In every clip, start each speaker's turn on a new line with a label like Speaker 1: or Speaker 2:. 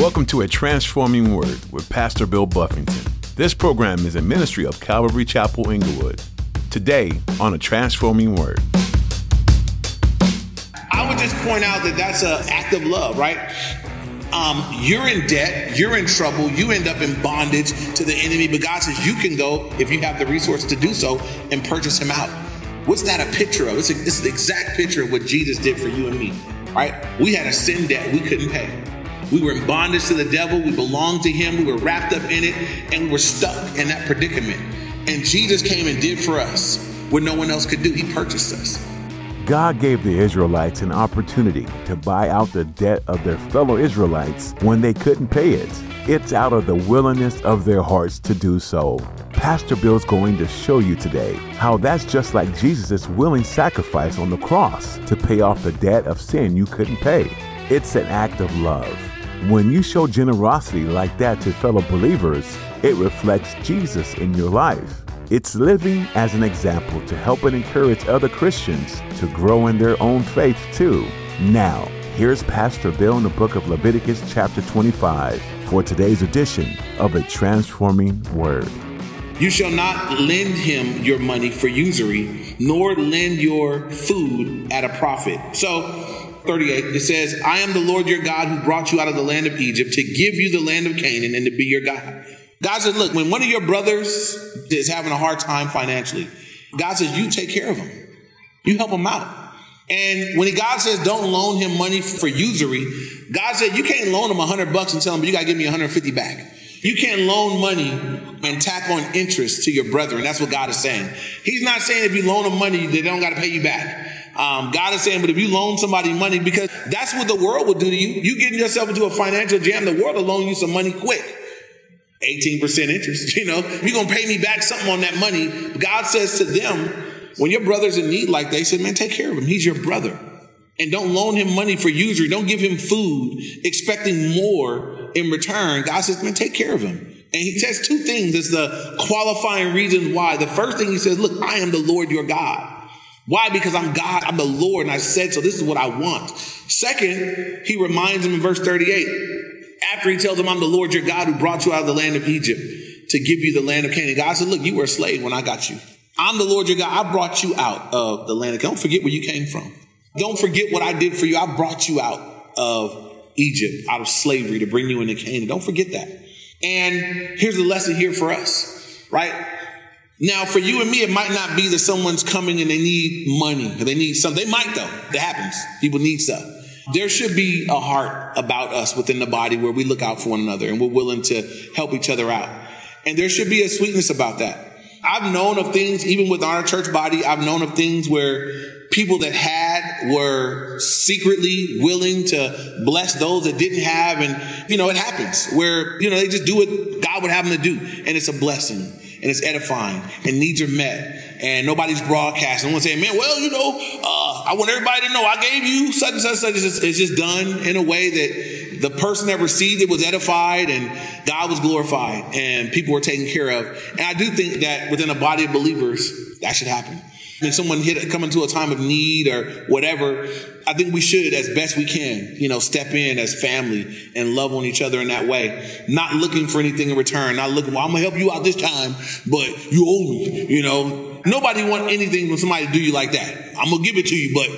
Speaker 1: Welcome to A Transforming Word with Pastor Bill Buffington. This program is a ministry of Calvary Chapel Inglewood. Today on A Transforming Word.
Speaker 2: I would just point out that that's an act of love, right? Um, you're in debt, you're in trouble, you end up in bondage to the enemy, but God says you can go, if you have the resource to do so, and purchase him out. What's that a picture of? It's, a, it's the exact picture of what Jesus did for you and me, right? We had a sin debt we couldn't pay. We were in bondage to the devil. We belonged to him. We were wrapped up in it and we were stuck in that predicament. And Jesus came and did for us what no one else could do. He purchased us.
Speaker 1: God gave the Israelites an opportunity to buy out the debt of their fellow Israelites when they couldn't pay it. It's out of the willingness of their hearts to do so. Pastor Bill's going to show you today how that's just like Jesus' willing sacrifice on the cross to pay off the debt of sin you couldn't pay. It's an act of love. When you show generosity like that to fellow believers, it reflects Jesus in your life. It's living as an example to help and encourage other Christians to grow in their own faith too. Now, here's Pastor Bill in the book of Leviticus, chapter 25, for today's edition of A Transforming Word.
Speaker 2: You shall not lend him your money for usury, nor lend your food at a profit. So, 38, it says, I am the Lord your God who brought you out of the land of Egypt to give you the land of Canaan and to be your God. God says, look, when one of your brothers is having a hard time financially, God says, you take care of him. You help him out. And when God says don't loan him money for usury, God said you can't loan him a hundred bucks and tell him, you got to give me 150 back. You can't loan money and tack on interest to your brethren. That's what God is saying. He's not saying if you loan them money, they don't got to pay you back. Um, God is saying, but if you loan somebody money, because that's what the world will do to you, you getting yourself into a financial jam, the world will loan you some money quick. 18% interest, you know, you're going to pay me back something on that money. God says to them, when your brother's in need like they said, man, take care of him. He's your brother. And don't loan him money for usury. Don't give him food expecting more in return. God says, man, take care of him. And he says two things as the qualifying reasons why. The first thing he says, look, I am the Lord your God. Why? Because I'm God, I'm the Lord, and I said so. This is what I want. Second, he reminds him in verse 38, after he tells him, I'm the Lord your God who brought you out of the land of Egypt to give you the land of Canaan. God said, Look, you were a slave when I got you. I'm the Lord your God. I brought you out of the land of Canaan. Don't forget where you came from. Don't forget what I did for you. I brought you out of Egypt, out of slavery to bring you into Canaan. Don't forget that. And here's the lesson here for us, right? Now, for you and me, it might not be that someone's coming and they need money or they need something. They might, though. That happens. People need stuff. There should be a heart about us within the body where we look out for one another and we're willing to help each other out. And there should be a sweetness about that. I've known of things, even with our church body, I've known of things where people that had were secretly willing to bless those that didn't have. And, you know, it happens where, you know, they just do what God would have them to do. And it's a blessing and it's edifying and needs are met and nobody's broadcasting. No one's saying, man, well, you know, uh, I want everybody to know I gave you such and such, such. It's just, it's just done in a way that the person that received it was edified and God was glorified and people were taken care of. And I do think that within a body of believers, that should happen. When someone hit come into a time of need or whatever, I think we should, as best we can, you know, step in as family and love on each other in that way. Not looking for anything in return. Not looking, well, I'm gonna help you out this time, but you owe me. You know, nobody want anything from somebody to do you like that. I'm gonna give it to you, but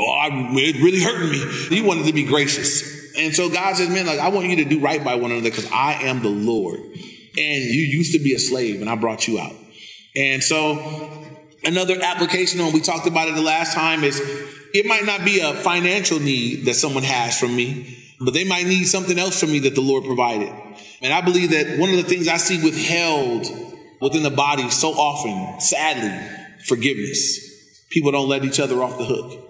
Speaker 2: oh, it really hurting me. You wanted to be gracious, and so God says, man, like I want you to do right by one another because I am the Lord, and you used to be a slave, and I brought you out. And so Another application on, we talked about it the last time, is it might not be a financial need that someone has from me, but they might need something else from me that the Lord provided. And I believe that one of the things I see withheld within the body so often, sadly, forgiveness. People don't let each other off the hook.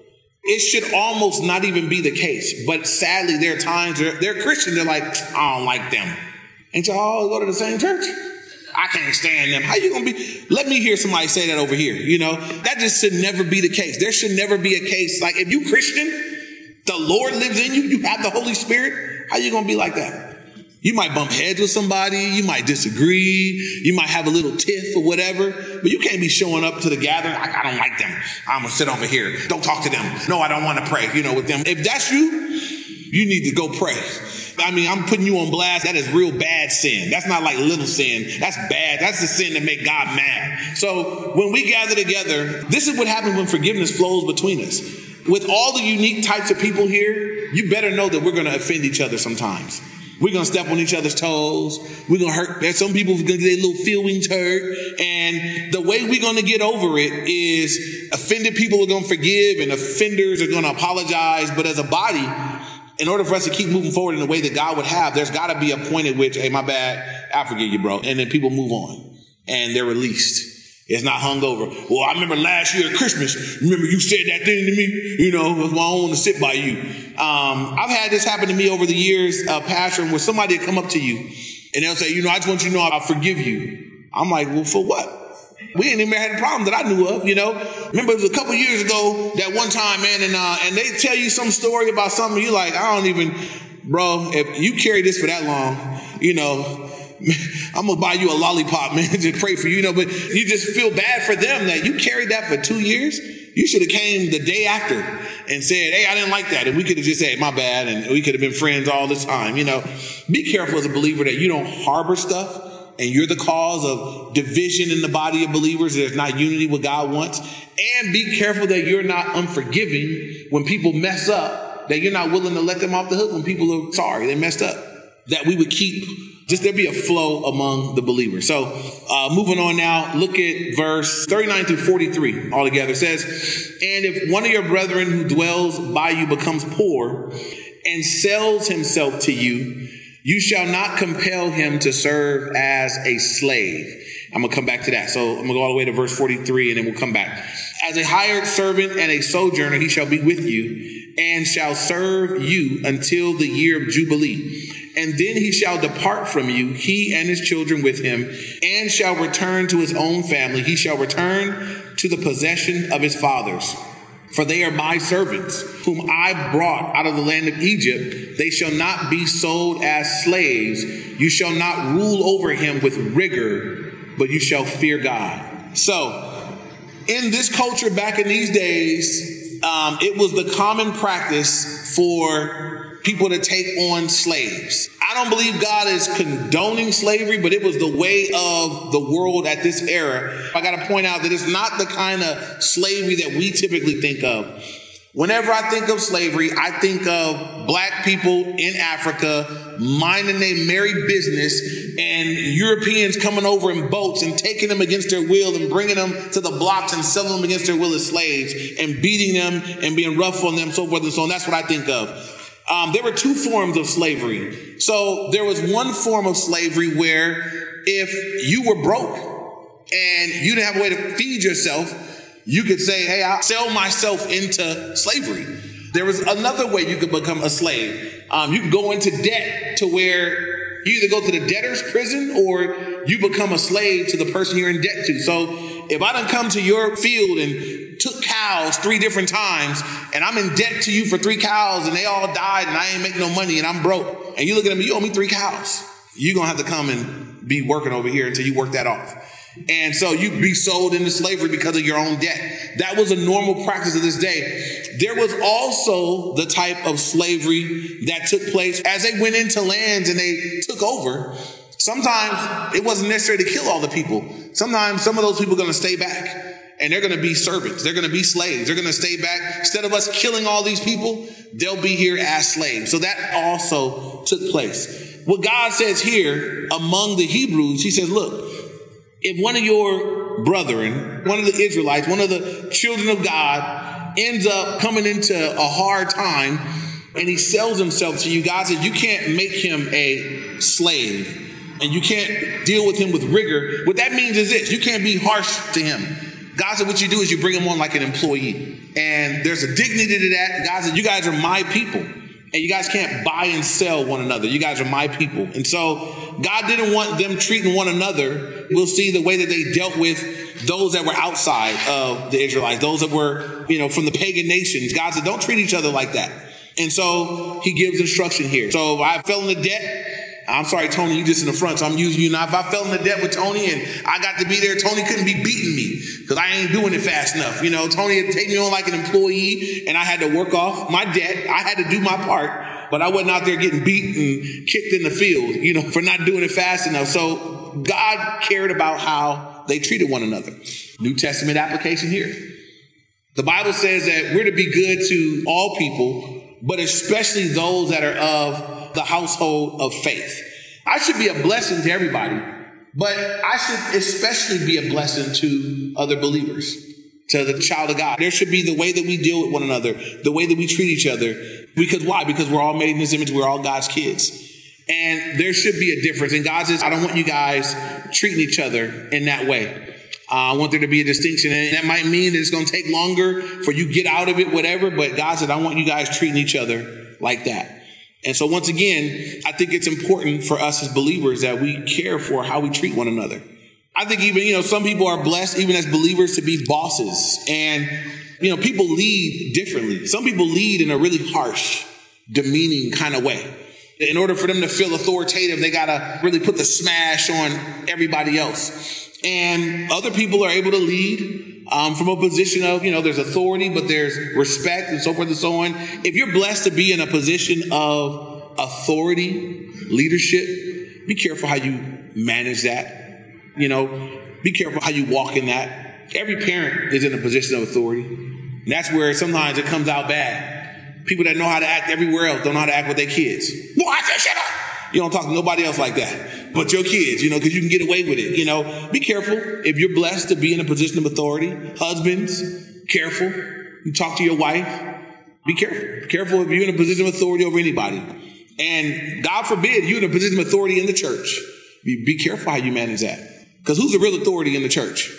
Speaker 2: It should almost not even be the case, but sadly, there are times they're, they're Christian, they're like, I don't like them. Ain't y'all all go to the same church? I can't stand them. How you gonna be? Let me hear somebody say that over here. You know, that just should never be the case. There should never be a case like if you Christian, the Lord lives in you, you have the Holy Spirit. How you gonna be like that? You might bump heads with somebody, you might disagree, you might have a little tiff or whatever, but you can't be showing up to the gathering. I, I don't like them. I'm gonna sit over here. Don't talk to them. No, I don't want to pray, you know, with them. If that's you, you need to go pray I mean, I'm putting you on blast. That is real bad sin. That's not like little sin. That's bad. That's the sin that make God mad. So when we gather together, this is what happens when forgiveness flows between us. With all the unique types of people here, you better know that we're going to offend each other sometimes. We're gonna step on each other's toes. We're gonna hurt. Some people who's gonna get their little feelings hurt. And the way we're gonna get over it is offended people are gonna forgive and offenders are gonna apologize. But as a body, in order for us to keep moving forward in the way that God would have, there's gotta be a point at which, hey, my bad, I forgive you, bro. And then people move on and they're released. It's not hung over. Well, I remember last year at Christmas, remember you said that thing to me? You know, that's why I don't want to sit by you. Um, I've had this happen to me over the years, uh, Pastor, where somebody come up to you and they'll say, you know, I just want you to know I forgive you. I'm like, well, for what? We ain't even had a problem that I knew of, you know. Remember, it was a couple years ago that one time, man, and uh, and they tell you some story about something you like, I don't even, bro. If you carry this for that long, you know, I'm gonna buy you a lollipop, man, to pray for you, you know, but you just feel bad for them that you carried that for two years. You should have came the day after and said, Hey, I didn't like that. And we could have just said, my bad. And we could have been friends all the time. You know, be careful as a believer that you don't harbor stuff and you're the cause of division in the body of believers. There's not unity what God wants. And be careful that you're not unforgiving when people mess up, that you're not willing to let them off the hook when people are sorry, they messed up. That we would keep just there be a flow among the believers. So, uh, moving on now, look at verse 39 through 43 altogether. It says, And if one of your brethren who dwells by you becomes poor and sells himself to you, you shall not compel him to serve as a slave. I'm going to come back to that. So I'm going to go all the way to verse 43 and then we'll come back. As a hired servant and a sojourner, he shall be with you and shall serve you until the year of Jubilee and then he shall depart from you, he and his children with him, and shall return to his own family. He shall return to the possession of his fathers. For they are my servants, whom I brought out of the land of Egypt. They shall not be sold as slaves. You shall not rule over him with rigor, but you shall fear God. So, in this culture back in these days, um, it was the common practice for people to take on slaves. I don't believe God is condoning slavery, but it was the way of the world at this era. I got to point out that it's not the kind of slavery that we typically think of. Whenever I think of slavery, I think of black people in Africa minding their merry business and Europeans coming over in boats and taking them against their will and bringing them to the blocks and selling them against their will as slaves and beating them and being rough on them, so forth and so on. That's what I think of. Um, there were two forms of slavery. So there was one form of slavery where if you were broke and you didn't have a way to feed yourself, you could say, Hey, I'll sell myself into slavery. There was another way you could become a slave. Um, you could go into debt to where you either go to the debtor's prison or you become a slave to the person you're in debt to. So if I don't come to your field and took cows three different times and I'm in debt to you for three cows and they all died and I ain't make no money and I'm broke. And you look at me, you owe me three cows. You're going to have to come and be working over here until you work that off. And so you be sold into slavery because of your own debt. That was a normal practice of this day. There was also the type of slavery that took place as they went into lands and they took over. Sometimes it wasn't necessary to kill all the people. Sometimes some of those people are going to stay back and they're going to be servants. They're going to be slaves. They're going to stay back. Instead of us killing all these people, they'll be here as slaves. So that also took place. What God says here among the Hebrews, he says, look, if one of your brethren, one of the Israelites, one of the children of God ends up coming into a hard time and he sells himself to you, God says you can't make him a slave and you can't deal with him with rigor. What that means is this you can't be harsh to him. God said, what you do is you bring them on like an employee. And there's a dignity to that. God said, you guys are my people. And you guys can't buy and sell one another. You guys are my people. And so God didn't want them treating one another. We'll see the way that they dealt with those that were outside of the Israelites, those that were, you know, from the pagan nations. God said, don't treat each other like that. And so he gives instruction here. So I fell into debt. I'm sorry, Tony, you just in the front, so I'm using you now. If I fell in the debt with Tony and I got to be there, Tony couldn't be beating me because I ain't doing it fast enough. You know, Tony had taken me on like an employee and I had to work off my debt. I had to do my part. but I wasn't out there getting beat and kicked in the field, you know, for not doing it fast enough. So God cared about how they treated one another. New Testament application here. The Bible says that we're to be good to all people, but especially those that are of the household of faith. I should be a blessing to everybody, but I should especially be a blessing to other believers, to the child of God. There should be the way that we deal with one another, the way that we treat each other. Because why? Because we're all made in His image. We're all God's kids. And there should be a difference. And God says, I don't want you guys treating each other in that way. Uh, I want there to be a distinction. And that might mean that it's going to take longer for you get out of it, whatever. But God said, I want you guys treating each other like that. And so once again, I think it's important for us as believers that we care for how we treat one another. I think even, you know, some people are blessed even as believers to be bosses and, you know, people lead differently. Some people lead in a really harsh, demeaning kind of way. In order for them to feel authoritative, they got to really put the smash on everybody else. And other people are able to lead um, from a position of, you know, there's authority, but there's respect and so forth and so on. If you're blessed to be in a position of authority, leadership, be careful how you manage that. You know, be careful how you walk in that. Every parent is in a position of authority. And that's where sometimes it comes out bad. People that know how to act everywhere else don't know how to act with their kids. Well, I said, shut up. You don't talk to nobody else like that but your kids, you know, because you can get away with it. You know, be careful if you're blessed to be in a position of authority. Husbands, careful. You talk to your wife. Be careful. Be careful if you're in a position of authority over anybody. And God forbid you're in a position of authority in the church. Be, be careful how you manage that. Because who's the real authority in the church?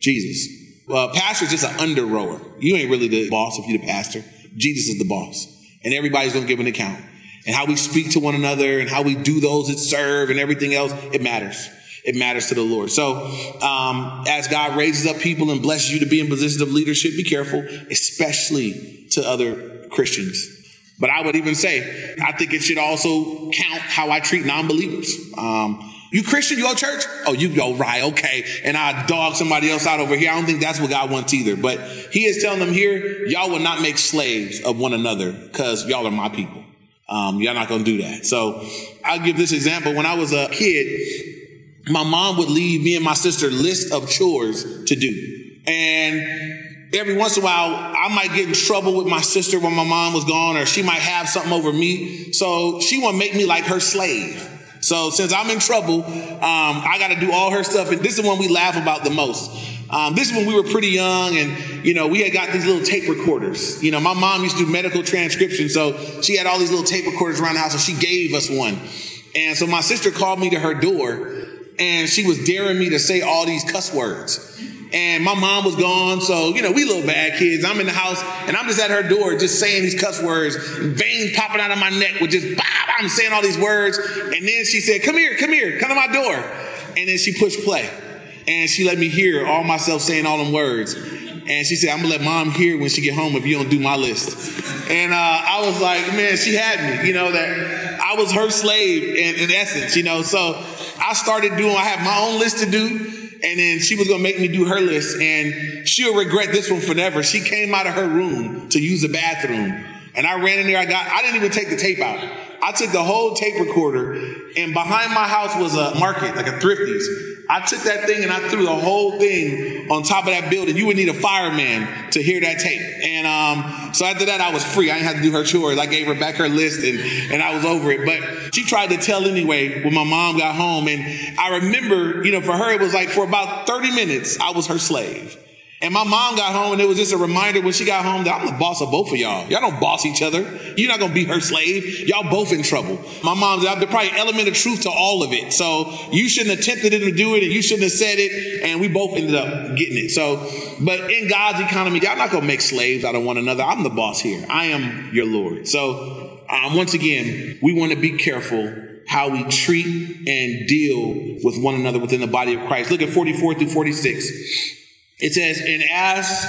Speaker 2: Jesus. Well, pastor's just an under rower. You ain't really the boss if you're the pastor. Jesus is the boss. And everybody's going to give an account and how we speak to one another and how we do those that serve and everything else, it matters. It matters to the Lord. So, um, as God raises up people and blesses you to be in positions of leadership, be careful, especially to other Christians. But I would even say, I think it should also count how I treat non-believers. Um, you Christian, you go church? Oh, you go right, okay. And I dog somebody else out over here. I don't think that's what God wants either. But He is telling them here, y'all will not make slaves of one another because y'all are my people. Um, y'all not to do that. So I'll give this example. When I was a kid, my mom would leave me and my sister list of chores to do. And every once in a while, I might get in trouble with my sister when my mom was gone, or she might have something over me. So she want to make me like her slave. So since I'm in trouble, um, I got to do all her stuff. And this is one we laugh about the most. Um, this is when we were pretty young and, you know, we had got these little tape recorders. You know, my mom used to do medical transcription. So she had all these little tape recorders around the house and she gave us one. And so my sister called me to her door and she was daring me to say all these cuss words. And my mom was gone, so you know we little bad kids. I'm in the house, and I'm just at her door, just saying these cuss words, veins popping out of my neck with just bah, I'm saying all these words. And then she said, "Come here, come here, come to my door." And then she pushed play and she let me hear all myself saying all them words. And she said, I'm gonna let mom hear when she get home if you don't do my list. And uh, I was like, man, she had me, you know, that I was her slave in, in essence, you know. So I started doing, I had my own list to do. And then she was gonna make me do her list, and she'll regret this one forever. She came out of her room to use the bathroom, and I ran in there. I got, I didn't even take the tape out. I took the whole tape recorder, and behind my house was a market, like a thrifties. I took that thing and I threw the whole thing on top of that building. You would need a fireman to hear that tape. And um, so after that, I was free. I didn't have to do her chores. I gave her back her list and, and I was over it. But she tried to tell anyway when my mom got home. And I remember, you know, for her, it was like for about 30 minutes, I was her slave. And my mom got home and it was just a reminder when she got home that I'm the boss of both of y'all. Y'all don't boss each other. You're not going to be her slave. Y'all both in trouble. My mom said, there's probably element of truth to all of it. So you shouldn't have tempted him to do it and you shouldn't have said it. And we both ended up getting it. So, but in God's economy, y'all not going to make slaves out of one another. I'm the boss here. I am your Lord. So um, once again, we want to be careful how we treat and deal with one another within the body of Christ. Look at 44 through 46. It says, and as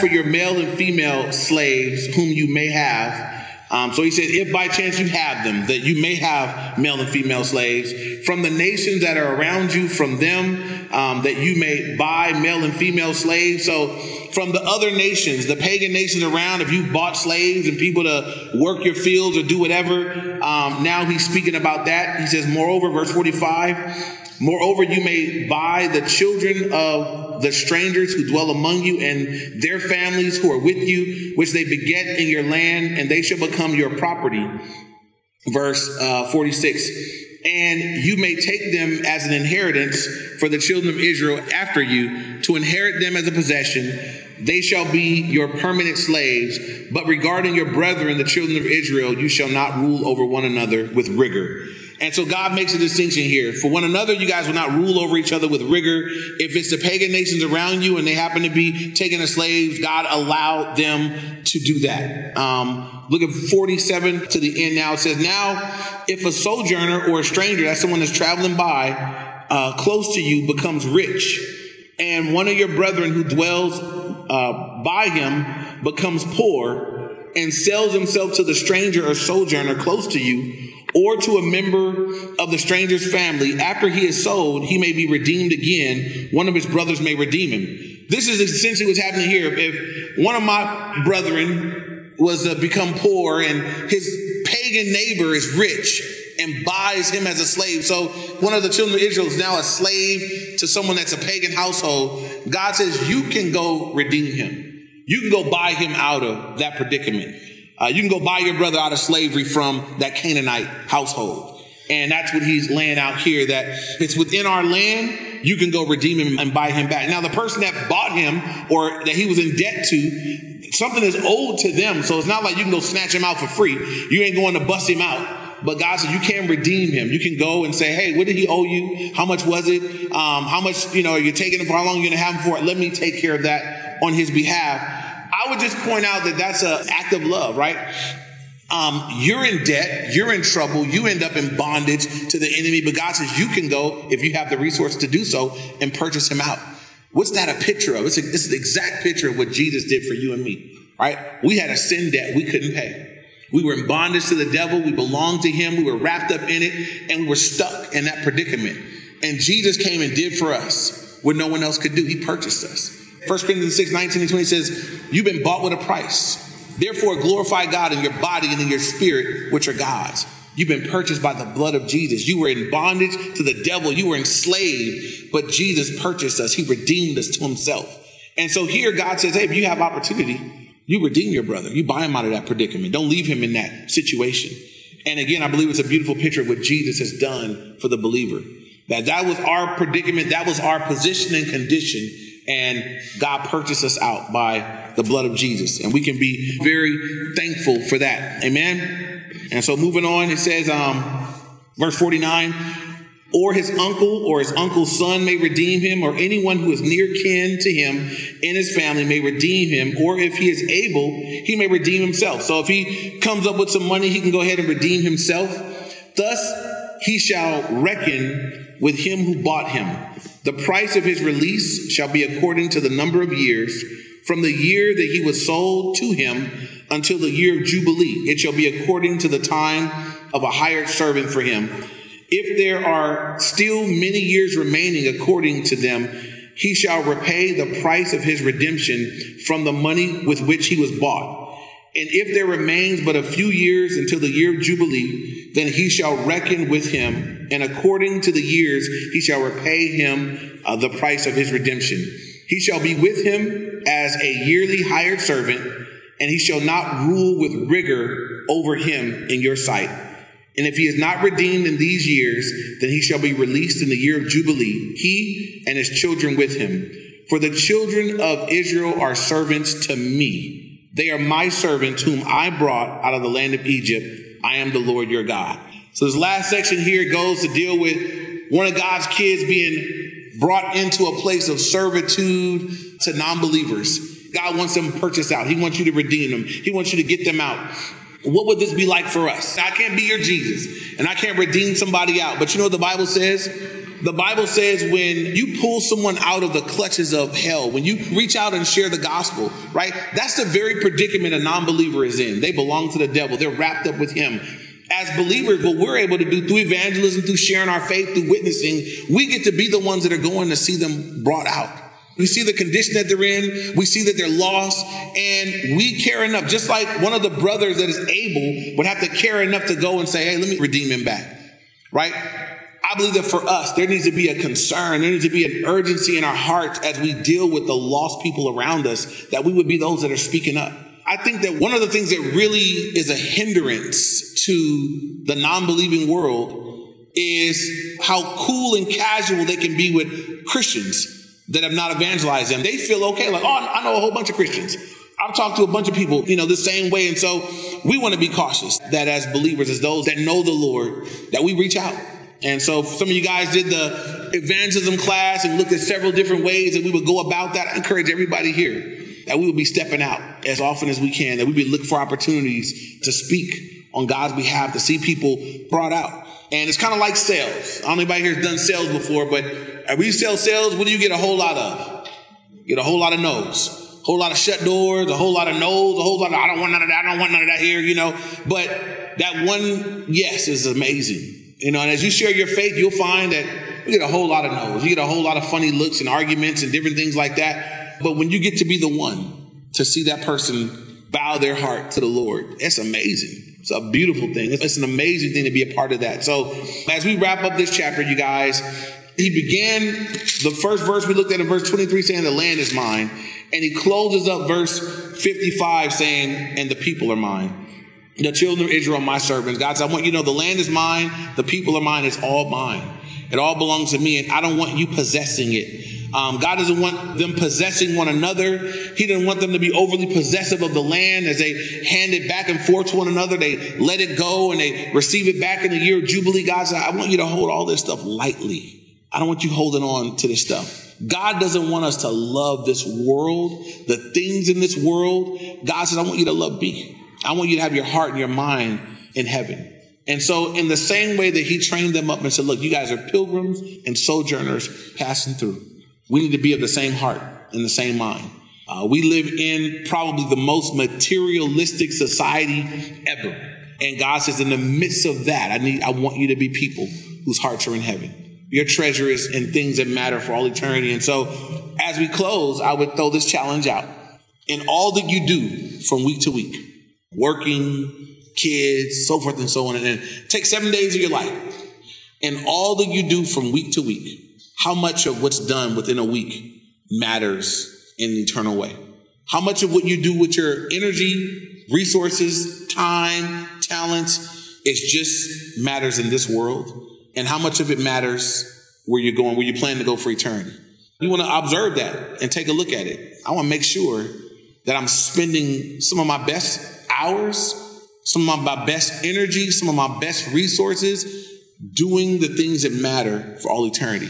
Speaker 2: for your male and female slaves whom you may have, um, so he says, if by chance you have them, that you may have male and female slaves from the nations that are around you, from them, um, that you may buy male and female slaves. So from the other nations, the pagan nations around, if you've bought slaves and people to work your fields or do whatever, um, now he's speaking about that. He says, moreover, verse 45, moreover, you may buy the children of the strangers who dwell among you and their families who are with you, which they beget in your land, and they shall become your property. Verse uh, 46 and you may take them as an inheritance for the children of Israel after you to inherit them as a possession. They shall be your permanent slaves. But regarding your brethren, the children of Israel, you shall not rule over one another with rigor. And so God makes a distinction here. For one another, you guys will not rule over each other with rigor. If it's the pagan nations around you and they happen to be taking as slaves, God allowed them to do that. Um, look at 47 to the end now. It says, Now, if a sojourner or a stranger, that's someone that's traveling by, uh, close to you, becomes rich, and one of your brethren who dwells uh, by him becomes poor and sells himself to the stranger or sojourner close to you, or to a member of the stranger's family, after he is sold, he may be redeemed again. One of his brothers may redeem him. This is essentially what's happening here. If one of my brethren was to become poor and his pagan neighbor is rich and buys him as a slave. So one of the children of Israel is now a slave to someone that's a pagan household. God says, you can go redeem him. You can go buy him out of that predicament. Uh, you can go buy your brother out of slavery from that Canaanite household. And that's what he's laying out here that it's within our land, you can go redeem him and buy him back. Now, the person that bought him or that he was in debt to, something is owed to them. So it's not like you can go snatch him out for free. You ain't going to bust him out. But God said you can redeem him. You can go and say, hey, what did he owe you? How much was it? Um, how much, you know, are you taking him for how long are you to have him for? Let me take care of that on his behalf. I would just point out that that's an act of love, right? Um, you're in debt, you're in trouble, you end up in bondage to the enemy, but God says you can go, if you have the resource to do so, and purchase him out. What's that a picture of? It's, a, it's an exact picture of what Jesus did for you and me, right? We had a sin debt we couldn't pay. We were in bondage to the devil, we belonged to him, we were wrapped up in it, and we were stuck in that predicament. And Jesus came and did for us what no one else could do. He purchased us. 1 Corinthians 6, 19 and 20 says, You've been bought with a price. Therefore, glorify God in your body and in your spirit, which are God's. You've been purchased by the blood of Jesus. You were in bondage to the devil. You were enslaved, but Jesus purchased us. He redeemed us to himself. And so here God says, Hey, if you have opportunity, you redeem your brother. You buy him out of that predicament. Don't leave him in that situation. And again, I believe it's a beautiful picture of what Jesus has done for the believer. That that was our predicament. That was our position and condition and God purchased us out by the blood of Jesus. And we can be very thankful for that. Amen. And so moving on, it says, um, verse 49, or his uncle or his uncle's son may redeem him, or anyone who is near kin to him in his family may redeem him, or if he is able, he may redeem himself. So if he comes up with some money, he can go ahead and redeem himself. Thus he shall reckon with him who bought him. The price of his release shall be according to the number of years from the year that he was sold to him until the year of Jubilee. It shall be according to the time of a hired servant for him. If there are still many years remaining according to them, he shall repay the price of his redemption from the money with which he was bought. And if there remains but a few years until the year of Jubilee, then he shall reckon with him, and according to the years he shall repay him uh, the price of his redemption. He shall be with him as a yearly hired servant, and he shall not rule with rigor over him in your sight. And if he is not redeemed in these years, then he shall be released in the year of Jubilee, he and his children with him. For the children of Israel are servants to me. They are my servants whom I brought out of the land of Egypt. I am the Lord your God. So this last section here goes to deal with one of God's kids being brought into a place of servitude to non-believers. God wants them purchased out. He wants you to redeem them. He wants you to get them out. What would this be like for us? I can't be your Jesus and I can't redeem somebody out. But you know what the Bible says? The Bible says when you pull someone out of the clutches of hell, when you reach out and share the gospel, right? That's the very predicament a non believer is in. They belong to the devil, they're wrapped up with him. As believers, what we're able to do through evangelism, through sharing our faith, through witnessing, we get to be the ones that are going to see them brought out. We see the condition that they're in. We see that they're lost. And we care enough, just like one of the brothers that is able would have to care enough to go and say, hey, let me redeem him back. Right? I believe that for us, there needs to be a concern. There needs to be an urgency in our hearts as we deal with the lost people around us, that we would be those that are speaking up. I think that one of the things that really is a hindrance to the non believing world is how cool and casual they can be with Christians that have not evangelized them. They feel okay, like, oh, I know a whole bunch of Christians. I've talked to a bunch of people, you know, the same way. And so we want to be cautious that as believers, as those that know the Lord, that we reach out. And so some of you guys did the evangelism class and looked at several different ways that we would go about that. I encourage everybody here that we would be stepping out as often as we can, that we would look for opportunities to speak on God's behalf, to see people brought out. And it's kind of like sales. I don't know anybody here has done sales before, but uh, you sell sales, what do you get a whole lot of? You get a whole lot of no's, a whole lot of shut doors, a whole lot of no's, a whole lot of I don't want none of that, I don't want none of that here, you know. But that one yes is amazing. You know, and as you share your faith, you'll find that you get a whole lot of no's. You get a whole lot of funny looks and arguments and different things like that. But when you get to be the one to see that person bow their heart to the Lord, it's amazing. It's a beautiful thing. It's an amazing thing to be a part of that. So, as we wrap up this chapter, you guys, he began the first verse we looked at in verse 23 saying, The land is mine. And he closes up verse 55 saying, And the people are mine. The children of Israel, my servants. God said, I want you to know the land is mine, the people are mine, it's all mine. It all belongs to me, and I don't want you possessing it. Um, God doesn't want them possessing one another. He doesn't want them to be overly possessive of the land as they hand it back and forth to one another. They let it go and they receive it back in the year of Jubilee. God said, I want you to hold all this stuff lightly. I don't want you holding on to this stuff. God doesn't want us to love this world, the things in this world. God says, I want you to love me. I want you to have your heart and your mind in heaven. And so, in the same way that he trained them up and said, Look, you guys are pilgrims and sojourners passing through. We need to be of the same heart and the same mind. Uh, we live in probably the most materialistic society ever. And God says, in the midst of that, I need, I want you to be people whose hearts are in heaven. Your treasure is in things that matter for all eternity. And so, as we close, I would throw this challenge out. In all that you do from week to week, working, kids, so forth and so on, and then take seven days of your life. And all that you do from week to week, how much of what's done within a week matters in an eternal way? How much of what you do with your energy, resources, time, talents, it just matters in this world? And how much of it matters where you're going, where you plan to go for eternity? You want to observe that and take a look at it. I want to make sure that I'm spending some of my best hours, some of my best energy, some of my best resources doing the things that matter for all eternity.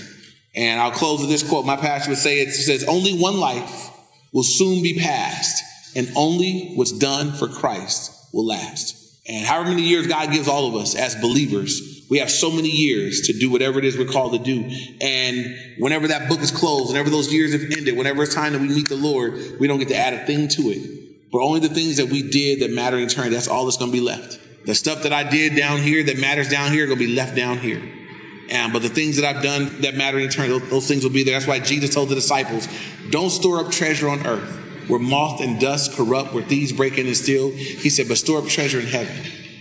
Speaker 2: And I'll close with this quote. My pastor would say it says, Only one life will soon be passed, and only what's done for Christ will last. And however many years God gives all of us as believers, we have so many years to do whatever it is we're called to do. And whenever that book is closed, whenever those years have ended, whenever it's time that we meet the Lord, we don't get to add a thing to it. But only the things that we did that matter in eternity, that's all that's going to be left. The stuff that I did down here that matters down here, going to be left down here. And, but the things that I've done that matter in eternity, those, those things will be there. That's why Jesus told the disciples, don't store up treasure on earth where moth and dust corrupt, where thieves break in and steal. He said, but store up treasure in heaven,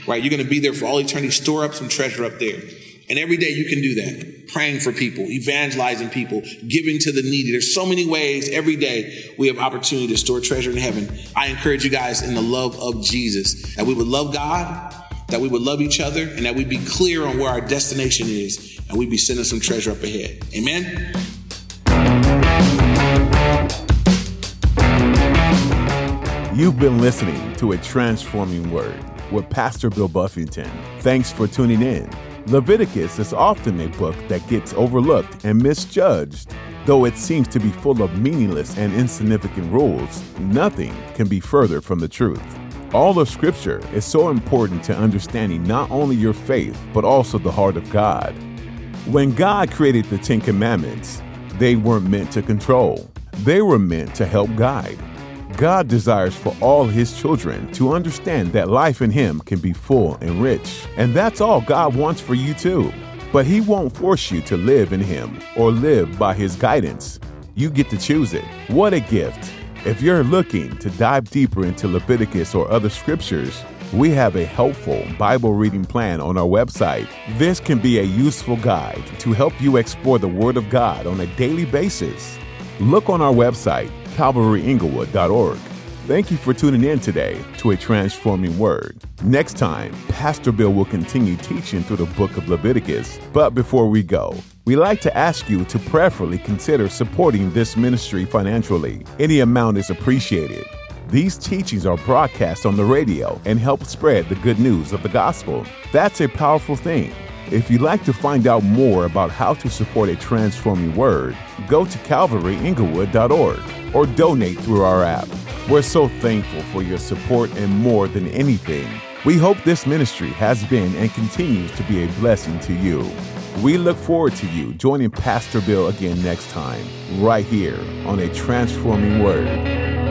Speaker 2: right? You're going to be there for all eternity. Store up some treasure up there. And every day you can do that. Praying for people, evangelizing people, giving to the needy. There's so many ways every day we have opportunity to store treasure in heaven. I encourage you guys in the love of Jesus that we would love God, that we would love each other, and that we'd be clear on where our destination is and we'd be sending some treasure up ahead. Amen.
Speaker 1: You've been listening to A Transforming Word with Pastor Bill Buffington. Thanks for tuning in. Leviticus is often a book that gets overlooked and misjudged. Though it seems to be full of meaningless and insignificant rules, nothing can be further from the truth. All of Scripture is so important to understanding not only your faith, but also the heart of God. When God created the Ten Commandments, they weren't meant to control, they were meant to help guide. God desires for all His children to understand that life in Him can be full and rich. And that's all God wants for you too. But He won't force you to live in Him or live by His guidance. You get to choose it. What a gift! If you're looking to dive deeper into Leviticus or other scriptures, we have a helpful Bible reading plan on our website. This can be a useful guide to help you explore the Word of God on a daily basis. Look on our website, calvaryinglewood.org. Thank you for tuning in today to a transforming word. Next time, Pastor Bill will continue teaching through the book of Leviticus. But before we go, we like to ask you to prayerfully consider supporting this ministry financially. Any amount is appreciated. These teachings are broadcast on the radio and help spread the good news of the gospel. That's a powerful thing. If you'd like to find out more about how to support a transforming word, go to calvaryinglewood.org or donate through our app. We're so thankful for your support and more than anything, we hope this ministry has been and continues to be a blessing to you. We look forward to you joining Pastor Bill again next time, right here on A Transforming Word.